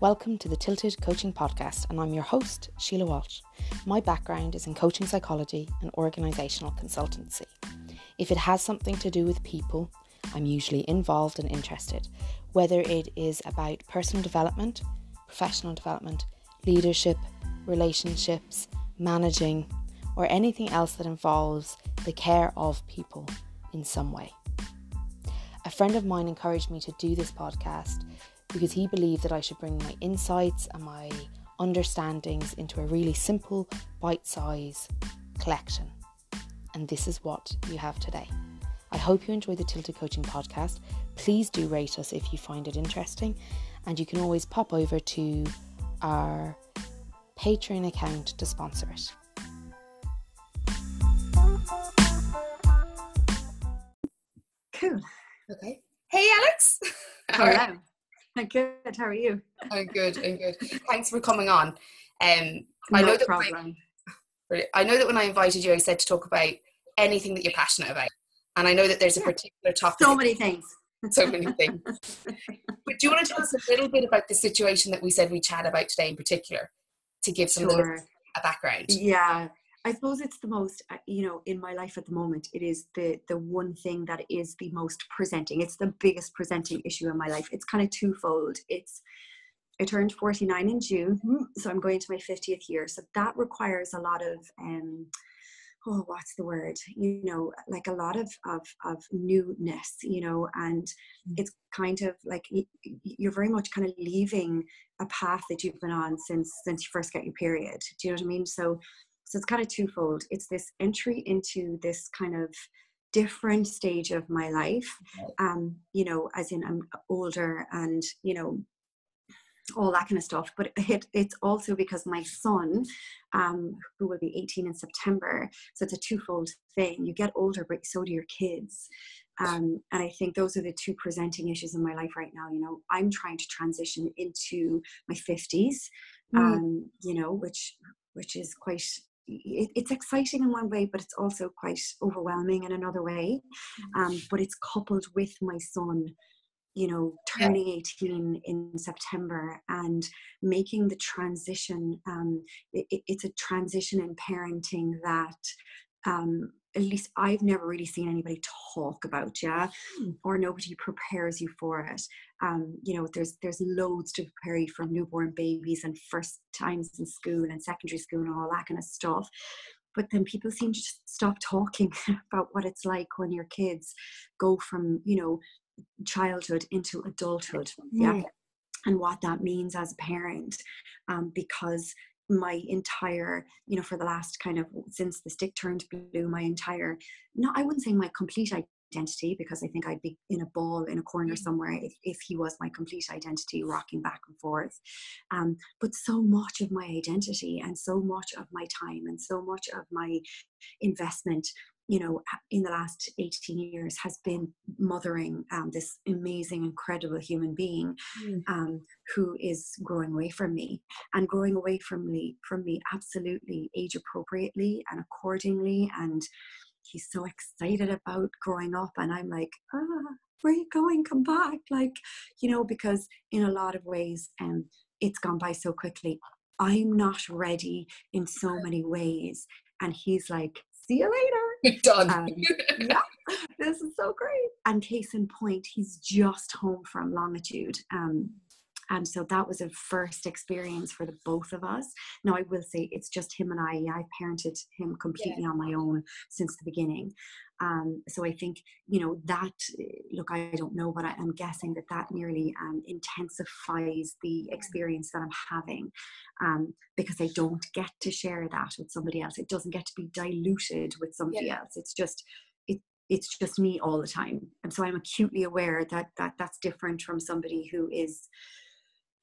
Welcome to the Tilted Coaching Podcast, and I'm your host, Sheila Walsh. My background is in coaching psychology and organisational consultancy. If it has something to do with people, I'm usually involved and interested, whether it is about personal development, professional development, leadership, relationships, managing, or anything else that involves the care of people in some way. A friend of mine encouraged me to do this podcast because he believed that I should bring my insights and my understandings into a really simple, bite size collection. And this is what you have today. I hope you enjoy the Tilted Coaching podcast. Please do rate us if you find it interesting. And you can always pop over to our Patreon account to sponsor it. Cool. Okay. Hey, Alex. Hello. Good. How are you? I'm good. I'm good. Thanks for coming on. Um, no I know that problem. When I, I know that when I invited you, I said to talk about anything that you're passionate about, and I know that there's a particular topic. So many things. so many things. But do you want to tell us a little bit about the situation that we said we chat about today in particular, to give some Sure. a background? Yeah. I suppose it's the most, uh, you know, in my life at the moment, it is the the one thing that is the most presenting. It's the biggest presenting issue in my life. It's kind of twofold. It's I turned 49 in June, so I'm going to my 50th year. So that requires a lot of um oh what's the word you know like a lot of of of newness you know and Mm. it's kind of like you're very much kind of leaving a path that you've been on since since you first get your period do you know what i mean so so it's kind of twofold. It's this entry into this kind of different stage of my life um you know as in i'm older and you know all that kind of stuff but it, it's also because my son um who will be 18 in september so it's a twofold thing. You get older but so do your kids. Um, and i think those are the two presenting issues in my life right now you know. I'm trying to transition into my 50s Mm. um, you know which which is quite it, it's exciting in one way but it's also quite overwhelming in another way um, but it's coupled with my son you know Yeah. turning 18 in september and making the transition um, it- it's a transition in parenting that um, at least i've never really seen anybody talk about yeah Hmm. or nobody prepares you for it um, you know there's there's loads to prepare you from newborn babies and first times in school and secondary school and all that kind of stuff but then people seem to stop talking about what it's like when your kids go from you know childhood into adulthood yeah Mm. and what that means as a parent um, because my entire you know for the last kind of since the stick turned blue my entire no i wouldn't say my complete identity because i think i'd be in a ball in a corner Mm. somewhere if, if he was my complete identity rocking back and forth um, but so much of my identity and so much of my time and so much of my investment you know in the last 18 years has been mothering um, this amazing incredible human being Mm. um, who is growing away from me and growing away from me from me absolutely age appropriately and accordingly and he's so excited about growing up and i'm like ah where are you going? Come back like you know because in a lot of ways um, it's gone by so quickly. I'm not ready in so many ways and he's like see you later Done. um, yeah, this is so great. And case in point, he's just home from longitude. Um, and so that was a first experience for the both of us. Now, I will say it's just him and I. I parented him completely on my own since the beginning. Um, so I think, you know, that, look, I don't know, but I, I'm guessing that that nearly um, intensifies the experience that I'm having um, because I don't get to share that with somebody else. It doesn't get to be diluted with somebody Yeah. else. It's just, it, it's just me all the time. And so I'm acutely aware that, that that's different from somebody who is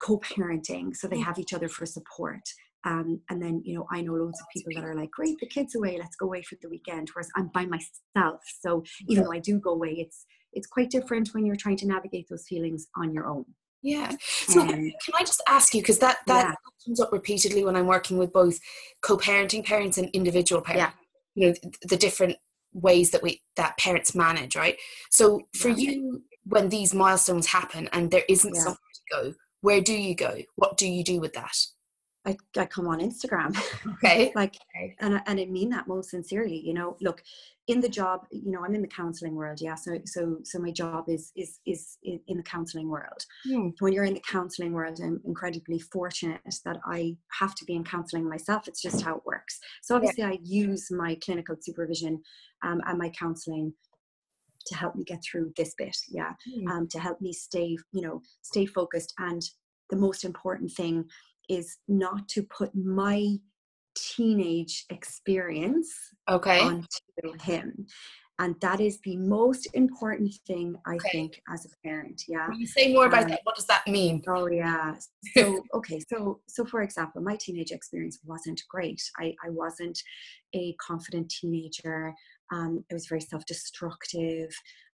co-parenting so they have each other for support um, and then you know i know loads of people that are like great the kids away let's go away for the weekend whereas i'm by myself so even though i do go away it's it's quite different when you're trying to navigate those feelings on your own Yeah. So Um, can I just ask you because that that Yeah. comes up repeatedly when I'm working with both co-parenting parents and individual parents. Yeah. You know th- the different ways that we that parents manage, right? So for Yeah. you, when these milestones happen and there isn't Yeah. somewhere to go, where do you go? What do you do with that? I, I come on Instagram. Okay. like, and I, and I mean that most sincerely. You know, look, in the job, you know, I'm in the counseling world. Yeah. So, so, so my job is is is in, in the counseling world. Hmm. When you're in the counseling world, I'm incredibly fortunate that I have to be in counseling myself. It's just how it works. So obviously, I use my clinical supervision um, and my counseling to help me get through this bit. Yeah. Hmm. Um, to help me stay, you know, stay focused. And the most important thing is not to put my teenage experience Okay. onto him. And that is the most important thing, I Okay. think, as a parent. Yeah. You say more about Um, that? What does that mean? Oh yeah. So okay, so so for example, my teenage experience wasn't great. I, I wasn't a confident teenager. Um, I was very self-destructive.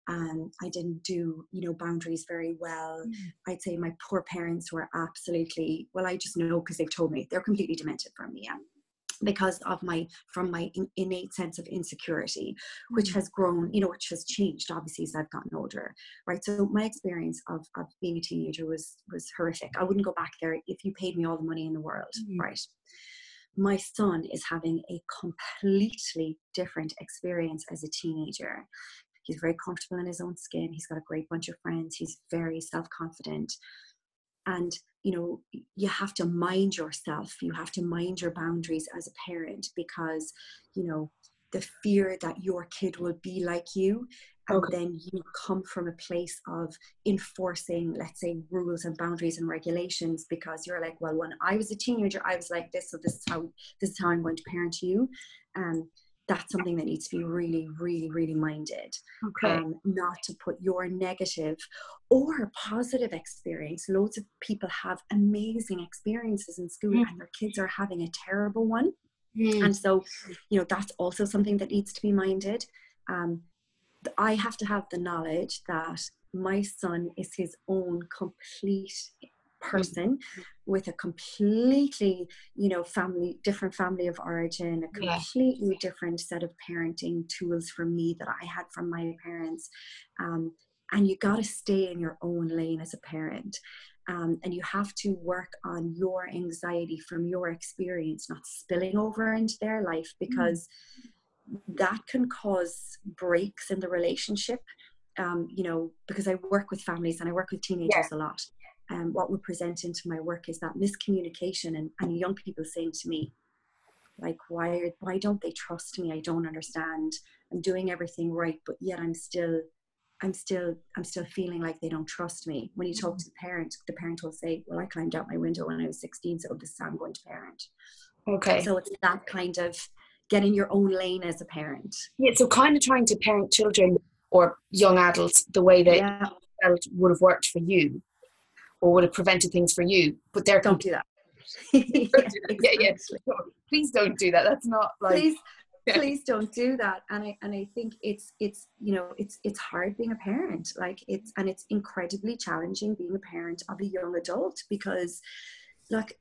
Um, I didn't do, you know, boundaries very well. I'd say my poor parents were absolutely well. I just know because they've told me they're completely demented from me. Yeah. Because of my from my in, innate sense of insecurity, which has grown, you know, which has changed obviously as I've gotten older right so my experience of, of being a teenager was was horrific i wouldn't go back there if you paid me all the money in the world Mm. right my son is having a completely different experience as a teenager he's very comfortable in his own skin. He's got a great bunch of friends. He's very self-confident. And you know you have to mind yourself. You have to mind your boundaries as a parent because you know the fear that your kid will be like you and Okay. then you come from a place of enforcing let's say rules and boundaries and regulations because you're like well when i was a teenager i was like this so this is how this is how i'm going to parent you. And that's something that needs to be really really really minded Okay. um, not to put your negative or positive experience. Loads of people have amazing experiences in school Mm. and their kids are having a terrible one. Mm. And so, you know, that's also something that needs to be minded. Um, I have to have the knowledge that my son is his own complete person with a completely you know family different family of origin a Yeah. completely different set of parenting tools for me that i had from my parents um, and you got to stay in your own lane as a parent um, and you have to work on your anxiety from your experience not spilling over into their life because that can cause breaks in the relationship um, you know because i work with families and i work with teenagers a lot and what would present into my work is that miscommunication and, and young people saying to me like why why don't they trust me? I don't understand. I'm doing everything right but yet i'm still i'm still i'm still feeling like they don't trust me. When you talk mm-hmm. to the parent the parent will say well i climbed out my window when i was 16 so this is how i'm going to parent. Okay. so it's that kind of get in your own lane as a parent. Yeah, so kind of trying to parent children or young adults the way that yeah. felt would have worked for you or would have prevented things for you. But they're don't do that. Yeah, yeah. exactly. Please don't do that. That's not like please Yeah. please don't do that and i and i think it's it's you know it's it's hard being a parent like it's and it's incredibly challenging being a parent of a young adult because like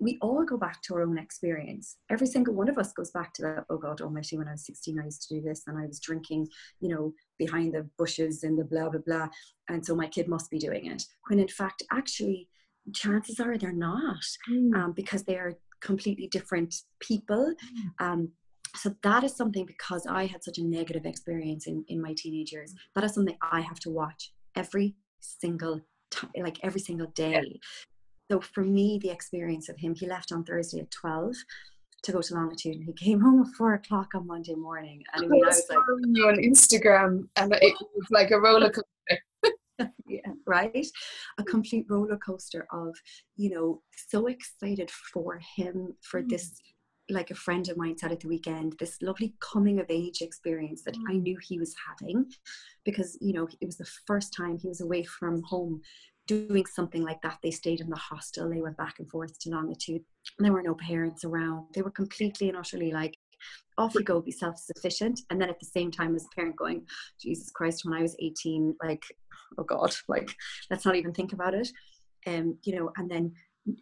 we all go back to our own experience every single one of us goes back to that oh god almighty when i was 16 i used to do this and i was drinking you know behind the bushes and the blah blah blah and so my kid must be doing it when in fact actually chances are they're not Mm. um, because they are completely different people. Um, so that is something because I had such a negative experience in, in my teenage years, that is something I have to watch every single time, like every single day. So for me, the experience of him, he left on Thursday at 12 to go to Longitude and he came home at four o'clock on Monday morning. And I mean, I was like, you on Instagram and it was like a roller coaster. yeah, right? A complete roller coaster of, you know, so excited for him for Mm. this. Like a friend of mine said at the weekend, this lovely coming of age experience that I knew he was having because, you know, it was the first time he was away from home doing something like that. They stayed in the hostel, they went back and forth to Longitude, and there were no parents around. They were completely and utterly like, off you go, be self sufficient. And then at the same time, as a parent, going, Jesus Christ, when I was 18, like, oh God, like, let's not even think about it. Um, you know, and then,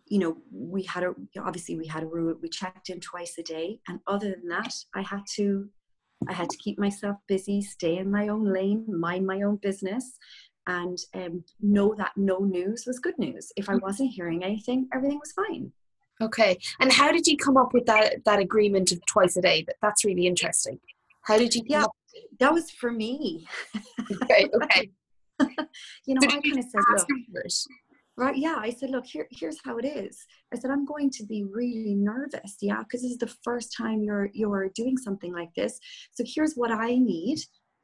you know, we had a, obviously we had a rule, we checked in twice a day. And other than that, I had to, I had to keep myself busy, stay in my own lane, mind my own business. And um, know that no news was good news. If I Mm. wasn't hearing anything, everything was fine. Okay. And how did you come up with that that agreement of twice a day? That that's really interesting. How did you come Yeah. up That was for me. Okay, okay. You know, So I kind of said, look, right, yeah, I said, look, here, here's how it is. I said, I'm going to be really nervous, yeah, because this is the first time you're you're doing something like this. So here's what I need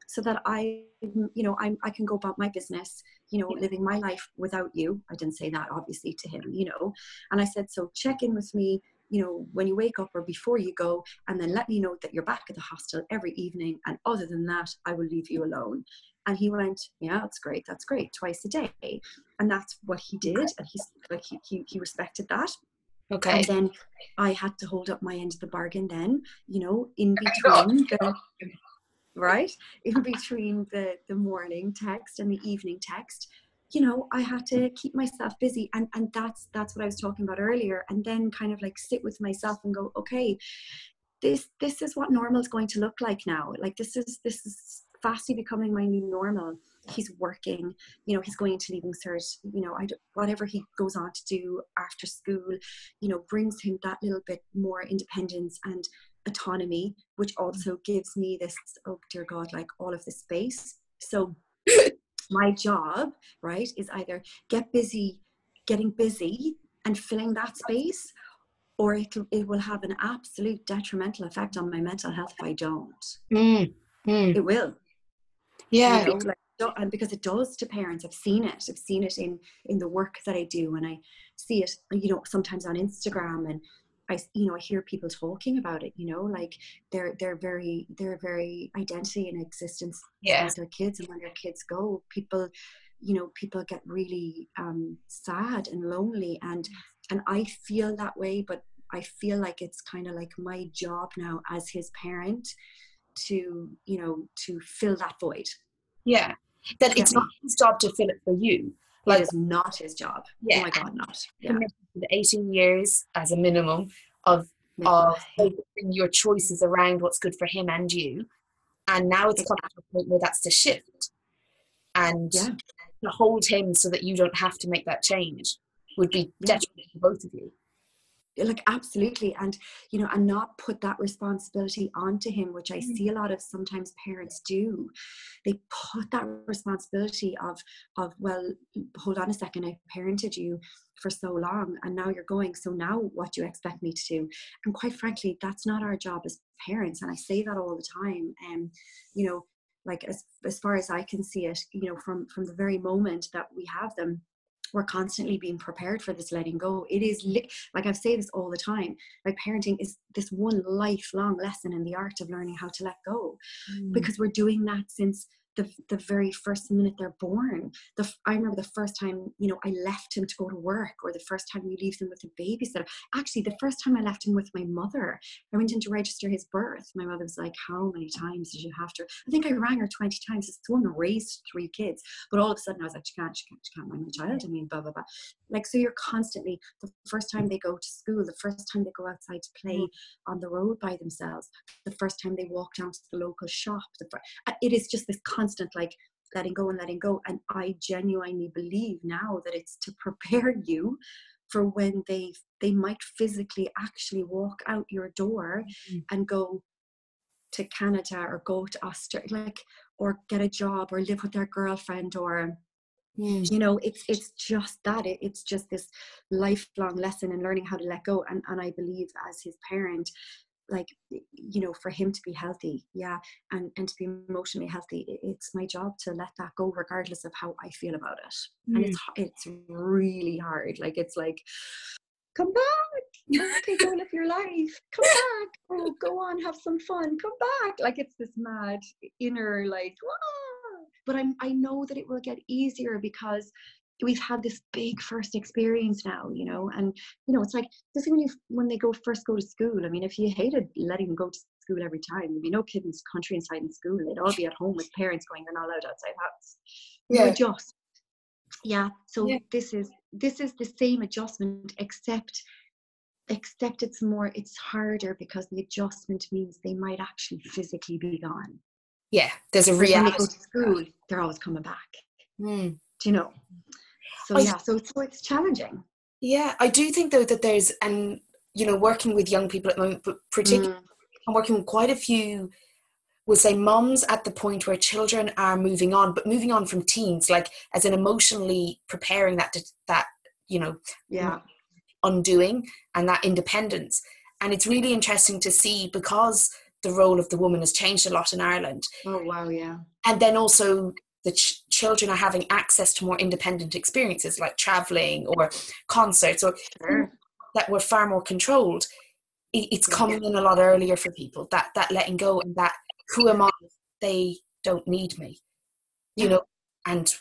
so that I, you know, I'm I can go about my business, you know, Yeah. living my life without you. I didn't say that obviously to him, you know. And I said, so check in with me, you know, when you wake up or before you go, and then let me know that you're back at the hostel every evening. And other than that, I will leave you alone. And he went, yeah, that's great, that's great, twice a day. And that's what he did. And he's like he he, he respected that. Okay. And then I had to hold up my end of the bargain then, you know, in oh between the right? In between the the morning text and the evening text. You know, I had to keep myself busy and and that's that's what I was talking about earlier. And then kind of like sit with myself and go, okay, this this is what normal is going to look like now. Like this is this is fastly becoming my new normal. He's working, you know, he's going to leaving cert, you know, I whatever he goes on to do after school, you know, brings him that little bit more independence and autonomy, which also gives me this, oh dear God, like all of the space. So my job, right, is either get busy, getting busy and filling that space, or it, it will have an absolute detrimental effect on my mental health if I don't. Mm, mm. It will Yeah. you know, like, and because it does to parents i've seen it i've seen it in in the work that i do and i see it you know sometimes on instagram and i you know i hear people talking about it you know like they're they're very they're very identity and existence Yeah. as their kids and when their kids go people you know people get really um sad and lonely and and i feel that way but i feel like it's kind of like my job now as his parent to you know to fill that void Yeah. That it's not his job to fill it for you. Like, Like it is not his job. Yeah. Oh my god, not. Yeah. Committed to the 18 years as a minimum of of focusing your choices around what's good for him and you. And now it's come to a point where that's to shift and Yeah. to hold him so that you don't have to make that change would be detrimental to both of you. Like absolutely and you know and not put that responsibility onto him which i Mm. see a lot of sometimes parents do they put that responsibility of of well hold on a second i parented you for so long and now you're going so now what do you expect me to do and quite frankly that's not our job as parents and i say that all the time and you know like as as far as i can see it you know from from the very moment that we have them we're constantly being prepared for this letting go. It is li- like I've said this all the time. Like parenting is this one lifelong lesson in the art of learning how to let go mm. because we're doing that since the, the very first minute they're born. The, I remember the first time, you know, I left him to go to work or the first time you leave them with a babysitter. Actually, the first time I left him with my mother, I went in to register his birth. My mother was like, how many times did you have to? I think I rang her 20 times. This woman raised three kids. But all of a sudden I was like, she can't, she can't, she can't mind my child. I mean, blah, blah, blah. Like, so you're constantly, the first time they go to school, the first time they go outside to play on the road by themselves, the first time they walk down to the local shop, the uh, it is just this constant like letting go and letting go. And I genuinely believe now that it's to prepare you for when they they might physically actually walk out your door Mhm. and go to Canada or go to Australia, like or get a job or live with their girlfriend or Mm. you know it's it's just that it, it's just this lifelong lesson in learning how to let go and and i believe as his parent like you know for him to be healthy yeah and and to be emotionally healthy it's my job to let that go regardless of how i feel about it. And it's mm. it's really hard like it's like come back okay go live your life come back oh go on have some fun come back. Like it's this mad inner like "Wah!" but i'm i know that it will get easier because we've had this big first experience now you know and you know it's like this is when you when they go first go to school i mean if you hated letting them go to school every time there'd be no kid in this country inside in school they'd all be at home with parents going they're not allowed outside house you Yeah. adjust yeah so Yeah. this is this is the same adjustment except except it's more it's harder because the adjustment means they might actually physically be gone Yeah. There's a Whereas when they reality. go to school they're always coming back mm. do you know so yeah so it's, so it's challenging yeah i do think though that there's and you know working with young people at the moment but particularly mm. i'm working with quite a few we'll say moms at the point where children are moving on but moving on from teens like as in emotionally preparing that that you know yeah undoing and that independence and it's really interesting to see because the role of the woman has changed a lot in Ireland. Oh wow, yeah. And then also the ch- children are having access to more independent experiences like traveling or concerts or sure. that were far more controlled. It's coming in a lot earlier for people. That that letting go and that who am I? They don't need me. You know, and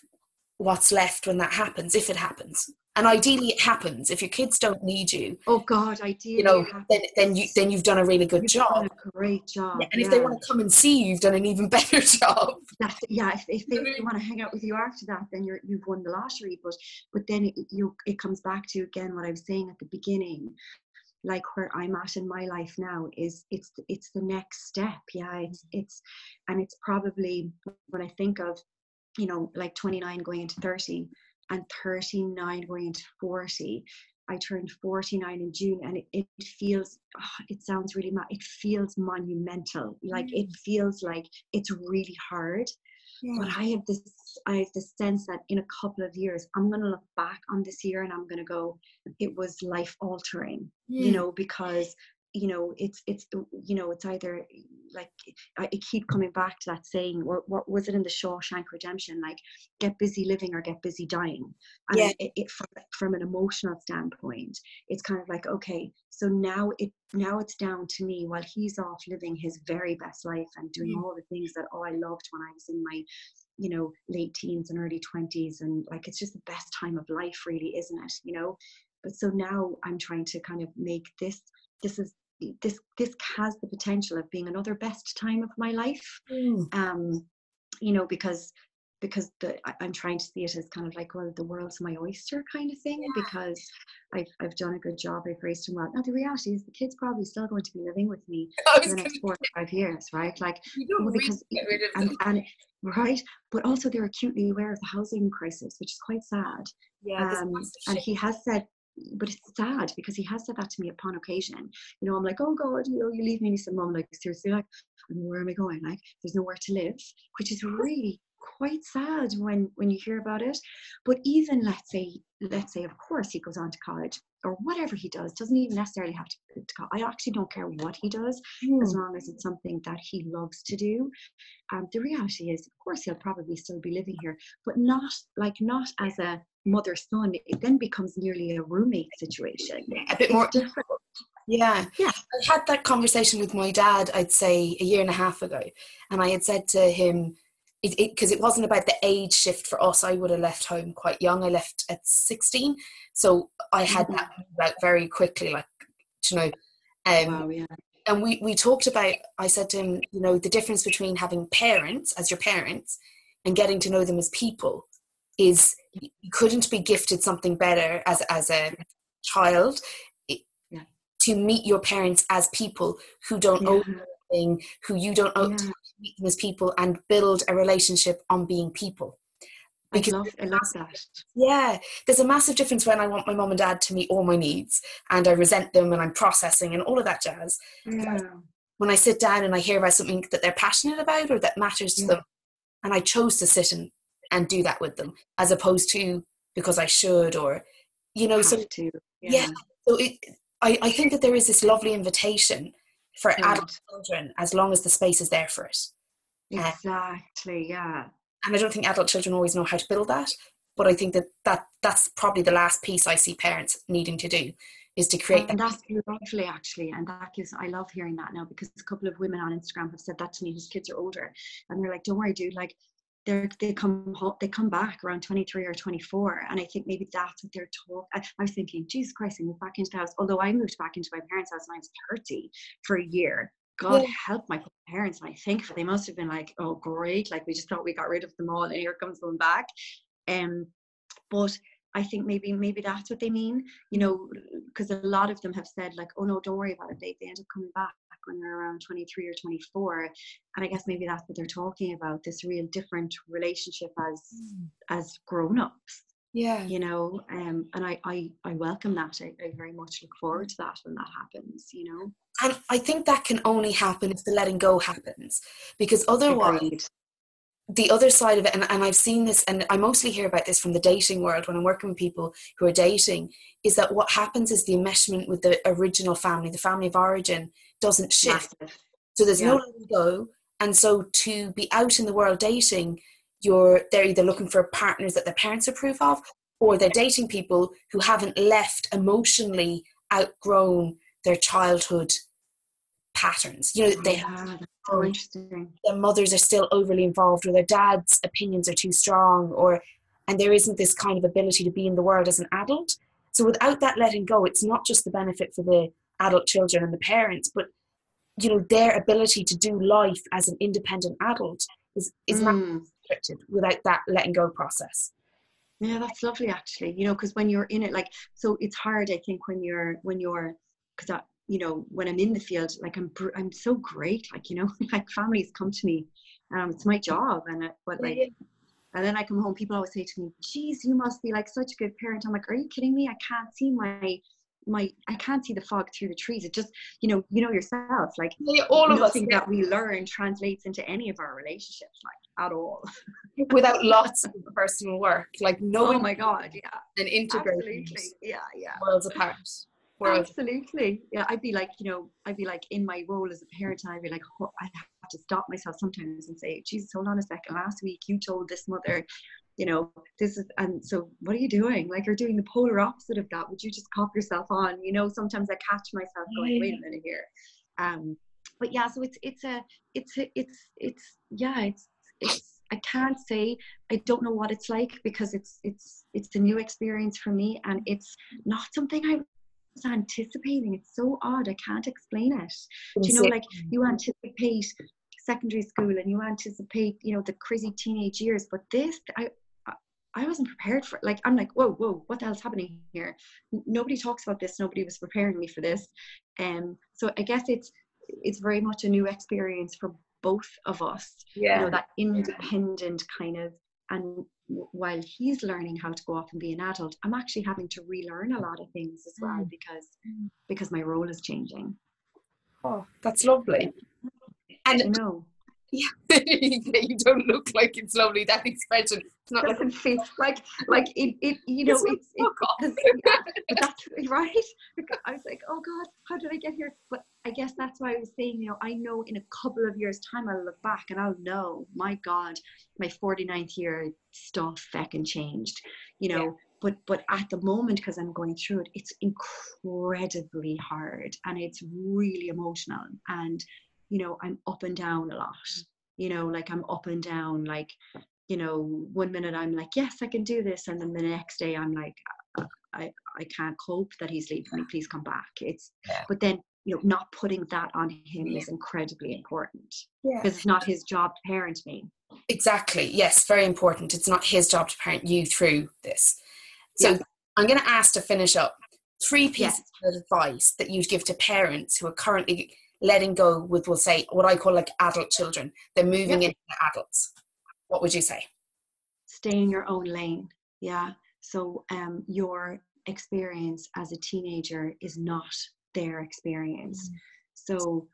what's left when that happens, if it happens and ideally it happens. If your kids don't need you oh god ideally you know then, then you then you've done a really good you've job. a great job yeah, and if they want to come and see you you've done an even better job. That's, yeah if, if they, want to hang out with you after that then you're you've won the lottery but but then it, you it comes back to again what i was saying at the beginning like where i'm at in my life now is it's it's the next step yeah it's mm-hmm. it's and it's probably when i think of you know like 29 going into 30 and 39 going into 40 I turned 49 in June and it, it feels, oh, it sounds really, ma- it feels monumental. Like mm. it feels like it's really hard. Yeah. But I have this, I have this sense that in a couple of years, I'm going to look back on this year and I'm going to go, it was life altering, mm. you know, because you know it's it's you know it's either like I, keep coming back to that saying what, what was it in the Shawshank Redemption like get busy living or get busy dying and yeah. it, it from, from an emotional standpoint it's kind of like okay so now it now it's down to me while he's off living his very best life and doing mm. all the things that oh I loved when I was in my you know late teens and early 20s and like it's just the best time of life really isn't it you know but so now i'm trying to kind of make this this is this this has the potential of being another best time of my life. Mm. um you know because because the I'm trying to see it as kind of like well the world's my oyster kind of thing yeah. because I've I've done a good job I've raised them well now the reality is the kids probably still going to be living with me for the next four or five years right? Like because and, and right? But also they're acutely aware of the housing crisis which is quite sad. Yeah um, and he has said but it's sad because he has said that to me upon occasion. You know, I'm like, oh God, you know, you leave me. And he said, Mom, like seriously, like, where am I going? Like, there's nowhere to live, which is really quite sad when when you hear about it. But even let's say, let's say, of course, he goes on to college or whatever he does, doesn't even necessarily have to. to I actually don't care what he does, mm. as long as it's something that he loves to do. Um, the reality is, of course, he'll probably still be living here, but not like not as a mother son, it then becomes nearly a roommate situation. A bit more different. Yeah. Yeah. I had that conversation with my dad, I'd say a year and a half ago. And I had said to him, because it, it, it, wasn't about the age shift for us. I would have left home quite young. I left at 16. So I had mm-hmm. that out very quickly, like, you know. Um, wow, yeah. And we, we talked about, I said to him, you know, the difference between having parents as your parents and getting to know them as people is you couldn't be gifted something better as as a child yeah. to meet your parents as people who don't yeah. own anything, who you don't owe yeah. Meet them as people and build a relationship on being people. Because I love, I love that. Yeah, there's a massive difference when I want my mom and dad to meet all my needs and I resent them and I'm processing and all of that jazz. Yeah. When I sit down and I hear about something that they're passionate about or that matters to them, and I chose to sit and and do that with them as opposed to because I should or you know so to, yeah. yeah. so it, I, I think that there is this lovely invitation for right. adult children as long as the space is there for it um, exactly yeah and I don't think adult children always know how to build that but I think that, that that's probably the last piece I see parents needing to do is to create and that's lovely actually and that is i love hearing that now because a couple of women on instagram have said that to me whose kids are older and they're like don't worry dude like they they come home, they come back around 23 or 24 and i think maybe that's what they're I, I, was thinking jesus christ i moved back into the house although i moved back into my parents house when i was 30 for a year god yeah. help my parents and i think they must have been like oh great like we just thought we got rid of them all and here comes them back um but I think maybe maybe that's what they mean, you know, because a lot of them have said like, oh no, don't worry about it. They, they end up coming back when they're around 23 or 24 and i guess maybe that's what they're talking about this real different relationship as mm. as grown-ups yeah. you know? Um and i i, I welcome that. I, I very much look forward to that when that happens you know? And i think that can only happen if the letting go happens because otherwise Agreed. the other side of it, and, and I've seen this, and I mostly hear about this from the dating world when I'm working with people who are dating, is that what happens is the enmeshment with the original family, the family of origin, doesn't shift. Massive. So there's yeah. no letting go. And so to be out in the world dating, you're they're either looking for partners that their parents approve of, or they're dating people who haven't left emotionally outgrown their childhood patterns. You know, they oh, have so um, interesting. Their mothers are still overly involved, or their dad's opinions are too strong, or and there isn't this kind of ability to be in the world as an adult. So without that letting go, it's not just the benefit for the adult children and the parents, but you know their ability to do life as an independent adult is is mm. not restricted without that letting go process. Yeah, that's lovely actually. You know, because when you're in it, like, so it's hard. I think when you're when you're because I you know when i'm in the field like i'm i'm so great like you know like families come to me um it's my job and it, but like and then i come home people always say to me geez you must be like such a good parent i'm like are you kidding me i can't see my my I can't see the fog through the trees. It just you know you know yourself like yeah, all of nothing us that we learn translates into any of our relationships like at all. Without lots of personal work, like knowing. Oh my god, yeah. And integrating. Absolutely, yeah, yeah. Worlds apart. Absolutely. Yeah, I'd be like, you know, I'd be like in my role as a parent, and I'd be like, oh, I'd have to stop myself sometimes and say, Jesus, hold on a second. Last week you told this mother, you know, this is, and so what are you doing? Like, you're doing the polar opposite of that. Would you just cop yourself on? You know, sometimes I catch myself going, wait a minute here. Um, but yeah, so it's, it's a, it's, a, it's, it's, yeah, it's, it's, I can't say I don't know what it's like because it's it's it's a new experience for me and it's not something I anticipating. It's so odd. I can't explain it. Do you know, like you anticipate secondary school and you anticipate, you know, the crazy teenage years, but this, I, I wasn't prepared for. Like I'm like, whoa, whoa, what the hell's happening here? Nobody talks about this. Nobody was preparing me for this. And um, so I guess it's it's very much a new experience for both of us. Yeah. You know, that independent kind of and while he's learning how to go off and be an adult i'm actually having to relearn a lot of things as well mm. because because my role is changing. Oh that's lovely. And you know yeah, you don't look like it's lovely. That expression. It's not doesn't feel like like it. it you know, it's, it's, it's yeah, that's right. I was like, oh God, how did I get here? But I guess that's why I was saying, you know, I know in a couple of years' time I'll look back and I'll know, my God, my 49th year stuff fucking changed. You know, yeah but but at the moment because i'm going through it it's incredibly hard and it's really emotional and you know i'm up and down a lot mm. you know like i'm up and down like you know one minute i'm like yes i can do this and then the next day i'm like uh, i i can't cope that he's leaving me please come back. It's yeah. but then you know not putting that on him yeah. is incredibly important yeah. because it's not his job to parent me. Exactly. Yes very important. It's not his job to parent you through this. So i'm going to ask to finish up three pieces of advice that you'd give to parents who are currently letting go with, we'll say, what I call like adult children. They're moving into adults. What would you say? Stay in your own lane. Yeah. So um, your experience as a teenager is not their experience. Mm. So,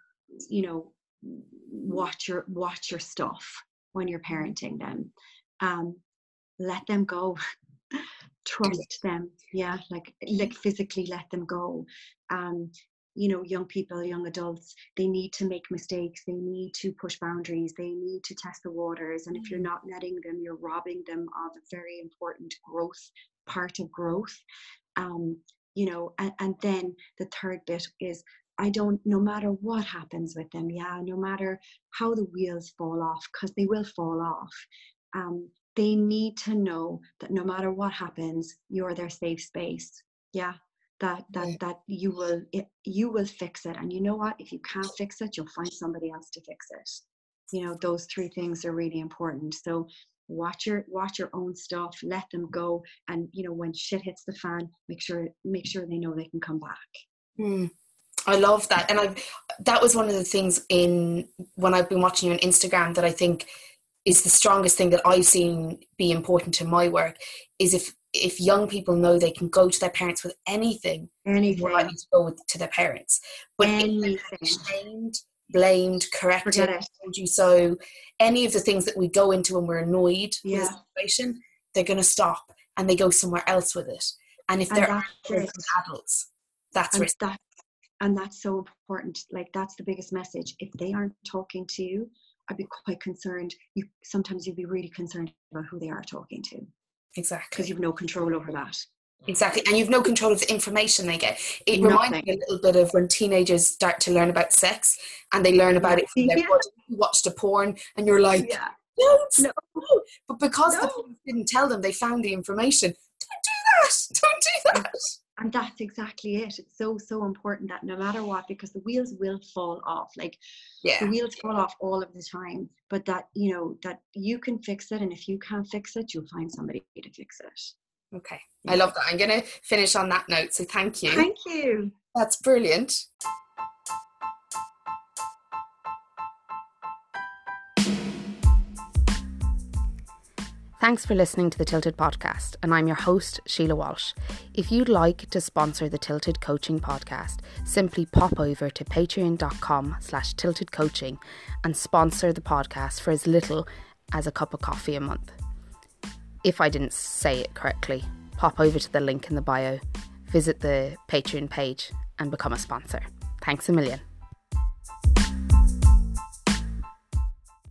you know, watch your watch your stuff when you're parenting them. Um, let them go. Trust them. Yeah, like like physically let them go. Um, you know young people young adults they need to make mistakes they need to push boundaries they need to test the waters and if you're mm. not letting them you're robbing them of a very important growth part of growth um, you know and, and then the third bit is I don't, no matter what happens with them, yeah, no matter how the wheels fall off, because they will fall off, um, they need to know that no matter what happens, you're their safe space. Yeah, that that that you will it, you will fix it. And you know what? If you can't fix it you'll find somebody else to fix it. You know those three things are really important. So watch your watch your own stuff. Let them go. And you know when shit hits the fan make sure make sure they know they can come back. Mm. I love that, and I that was one of the things in when I've been watching you on Instagram that I think is the strongest thing that I've seen be important to my work is if if young people know they can go to their parents with anything, anything, need to go with, to their parents. But anything. shamed, blamed, corrected, told you so, any of the things that we go into when we're annoyed yeah. with a situation, they're going to stop and they go somewhere else with it. And if they're adults, that's and that, and that's so important. Like that's the biggest message. If they aren't talking to you, I'd be quite concerned. You sometimes you'd be really concerned about who they are talking to. Exactly. Because you've no control over that. Exactly. And you've no control of the information they get. It Nothing. reminds me a little bit of when teenagers start to learn about sex and they learn about it from their yeah. body. You watch the porn and you're like, yeah. don't no. But because no. the didn't tell them they found the information, don't do that. Don't do that and that's exactly it. It's so so important that no matter what because the wheels will fall off like yeah. the wheels fall off all of the time but that you know that you can fix it and if you can't fix it you'll find somebody to fix it. Okay. I love that. I'm gonna finish on that note so thank you. Thank you. That's brilliant Thanks for listening to the Tilted Podcast, and I'm your host, Sheila Walsh. If you'd like to sponsor the Tilted Coaching Podcast, simply pop over to patreon.com slash tilted coaching and sponsor the podcast for as little as a cup of coffee a month. If I didn't say it correctly, pop over to the link in the bio, visit the Patreon page, and become a sponsor. Thanks a million.